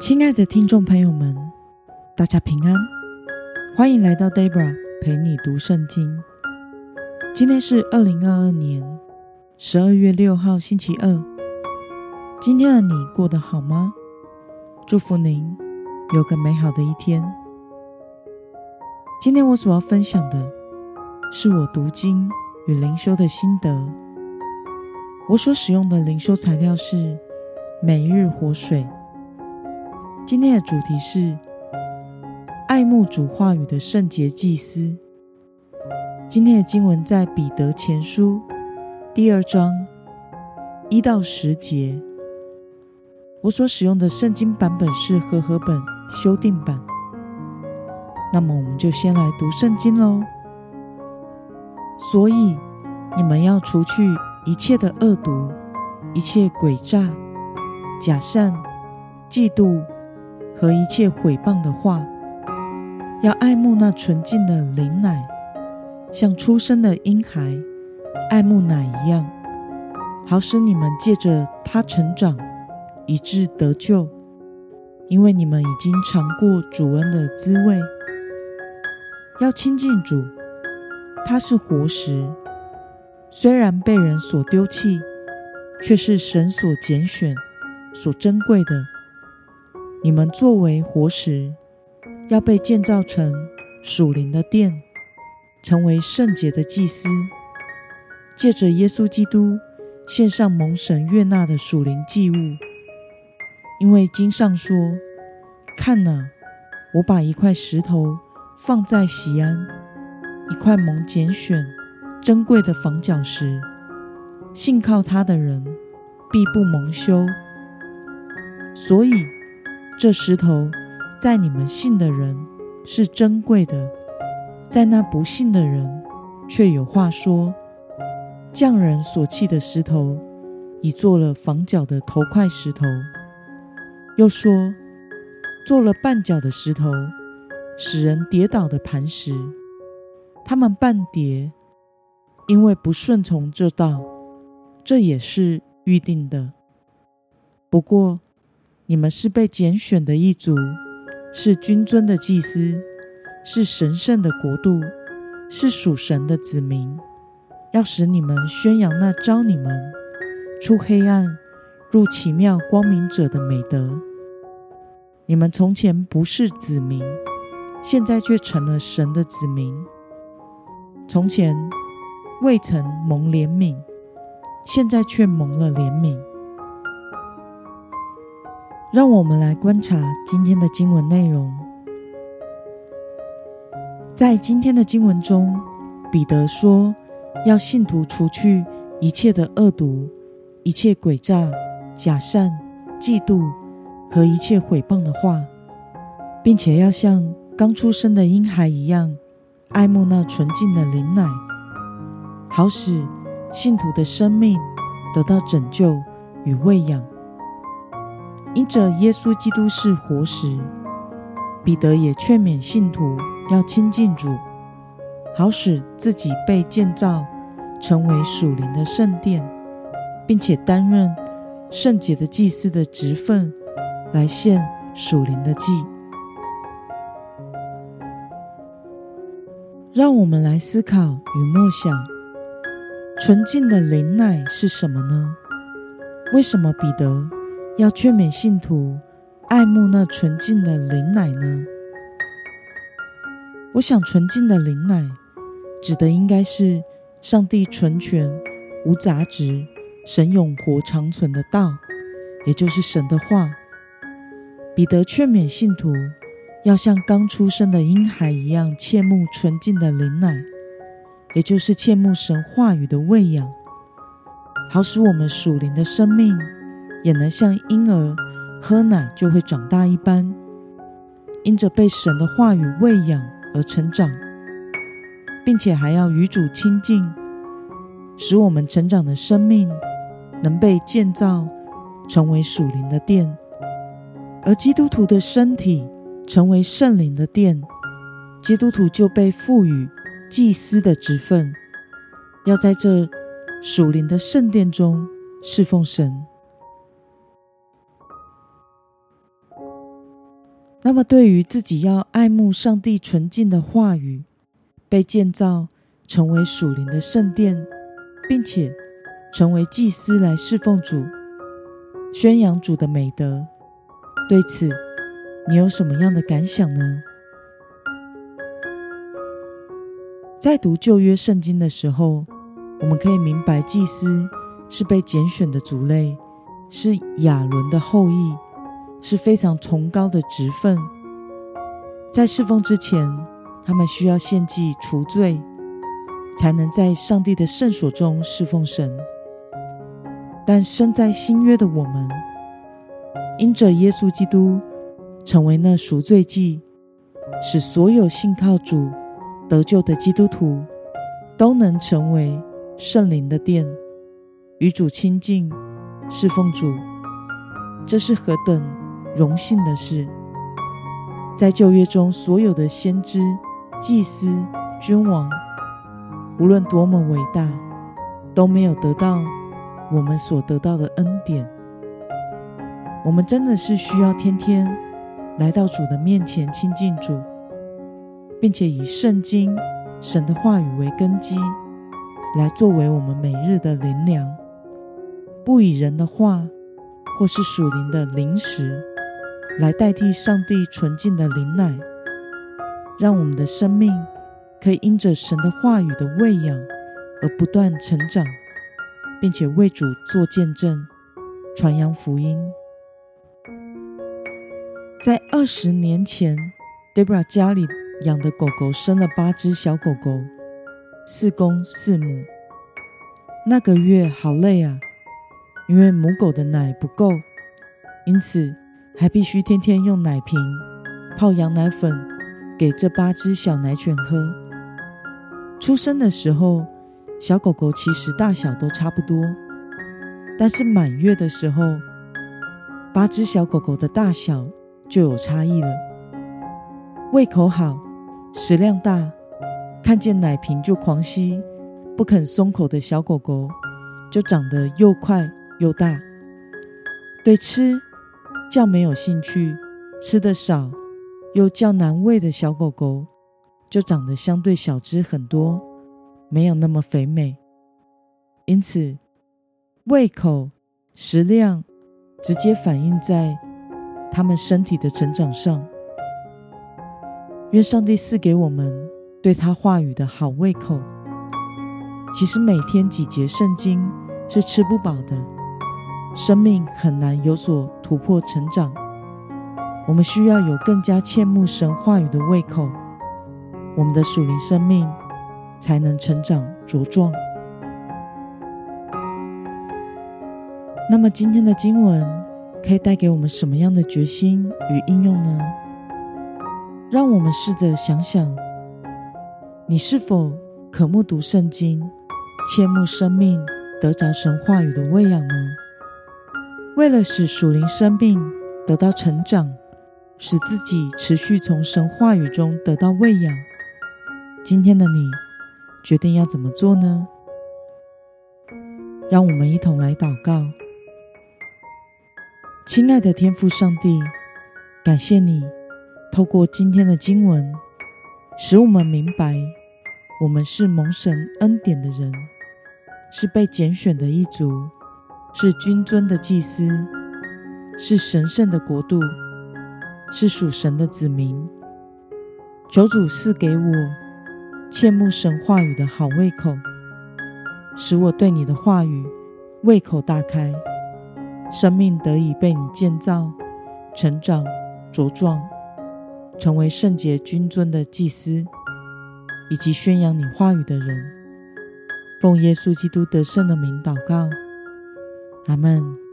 亲爱的听众朋友们，大家平安，欢迎来到 Debra 陪你读圣经。今天是二零二二年十二月六号，星期二。今天的你过得好吗？祝福您有个美好的一天。今天我所要分享的是我读经与灵修的心得。我所使用的灵修材料是每日活水。今天的主题是爱慕主话语的圣洁祭司。今天的经文在彼得前书第二章一到十节。我所使用的圣经版本是和合本修订版。那么，我们就先来读圣经喽。所以，你们要除去一切的恶毒、一切诡诈、假善、嫉妒。和一切毁谤的话，要爱慕那纯净的灵奶，像出生的婴孩爱慕奶一样，好使你们借着它成长，以致得救。因为你们已经尝过主恩的滋味。要亲近主，他是活石，虽然被人所丢弃，却是神所拣选、所珍贵的。你们作为活石，要被建造成属灵的殿，成为圣洁的祭司，借着耶稣基督献上蒙神悦纳的属灵祭物。因为经上说：“看哪，我把一块石头放在西安，一块蒙拣选、珍贵的房角石，信靠他的人必不蒙羞。”所以。这石头在你们信的人是珍贵的，在那不信的人却有话说：匠人所弃的石头，已做了房角的头块石头；又说，做了绊脚的石头，使人跌倒的磐石。他们半跌，因为不顺从这道，这也是预定的。不过。你们是被拣选的一族，是君尊的祭司，是神圣的国度，是属神的子民。要使你们宣扬那招你们出黑暗入奇妙光明者的美德。你们从前不是子民，现在却成了神的子民。从前未曾蒙怜悯，现在却蒙了怜悯。让我们来观察今天的经文内容。在今天的经文中，彼得说要信徒除去一切的恶毒、一切诡诈、假善、嫉妒和一切毁谤的话，并且要像刚出生的婴孩一样爱慕那纯净的灵奶，好使信徒的生命得到拯救与喂养。因着耶稣基督是活石，彼得也劝勉信徒要亲近主，好使自己被建造成为属灵的圣殿，并且担任圣洁的祭司的职分，来献属灵的祭。让我们来思考与默想：纯净的灵奶是什么呢？为什么彼得？要劝勉信徒爱慕那纯净的灵奶呢？我想，纯净的灵奶指的应该是上帝纯全、无杂质、神永活长存的道，也就是神的话。彼得劝勉信徒要像刚出生的婴孩一样，切慕纯净的灵奶，也就是切慕神话语的喂养，好使我们属灵的生命。也能像婴儿喝奶就会长大一般，因着被神的话语喂养而成长，并且还要与主亲近，使我们成长的生命能被建造成为属灵的殿，而基督徒的身体成为圣灵的殿，基督徒就被赋予祭司的职分，要在这属灵的圣殿中侍奉神。那么，对于自己要爱慕上帝纯净的话语，被建造成为属灵的圣殿，并且成为祭司来侍奉主、宣扬主的美德，对此你有什么样的感想呢？在读旧约圣经的时候，我们可以明白，祭司是被拣选的族类，是亚伦的后裔。是非常崇高的职分，在侍奉之前，他们需要献祭除罪，才能在上帝的圣所中侍奉神。但身在新约的我们，因着耶稣基督成为那赎罪祭，使所有信靠主得救的基督徒都能成为圣灵的殿，与主亲近，侍奉主。这是何等！荣幸的是，在旧约中，所有的先知、祭司、君王，无论多么伟大，都没有得到我们所得到的恩典。我们真的是需要天天来到主的面前亲近主，并且以圣经、神的话语为根基，来作为我们每日的灵粮，不以人的话或是属灵的灵食。来代替上帝纯净的灵奶，让我们的生命可以因着神的话语的喂养而不断成长，并且为主做见证、传扬福音。在二十年前，Debra 家里养的狗狗生了八只小狗狗，四公四母。那个月好累啊，因为母狗的奶不够，因此。还必须天天用奶瓶泡羊奶粉给这八只小奶犬喝。出生的时候，小狗狗其实大小都差不多，但是满月的时候，八只小狗狗的大小就有差异了。胃口好、食量大、看见奶瓶就狂吸、不肯松口的小狗狗，就长得又快又大。对吃。较没有兴趣、吃的少又较难喂的小狗狗，就长得相对小只很多，没有那么肥美。因此，胃口、食量直接反映在它们身体的成长上。愿上帝赐给我们对他话语的好胃口。其实每天几节圣经是吃不饱的。生命很难有所突破成长，我们需要有更加切慕神话语的胃口，我们的属灵生命才能成长茁壮。那么今天的经文可以带给我们什么样的决心与应用呢？让我们试着想想，你是否渴慕读圣经，切慕生命得着神话语的喂养呢？为了使属灵生命得到成长，使自己持续从神话语中得到喂养，今天的你决定要怎么做呢？让我们一同来祷告。亲爱的天父上帝，感谢你透过今天的经文，使我们明白我们是蒙神恩典的人，是被拣选的一族。是君尊的祭司，是神圣的国度，是属神的子民。求主赐给我切慕神话语的好胃口，使我对你的话语胃口大开，生命得以被你建造、成长、茁壮，成为圣洁君尊的祭司，以及宣扬你话语的人。奉耶稣基督得胜的名祷告。阿门。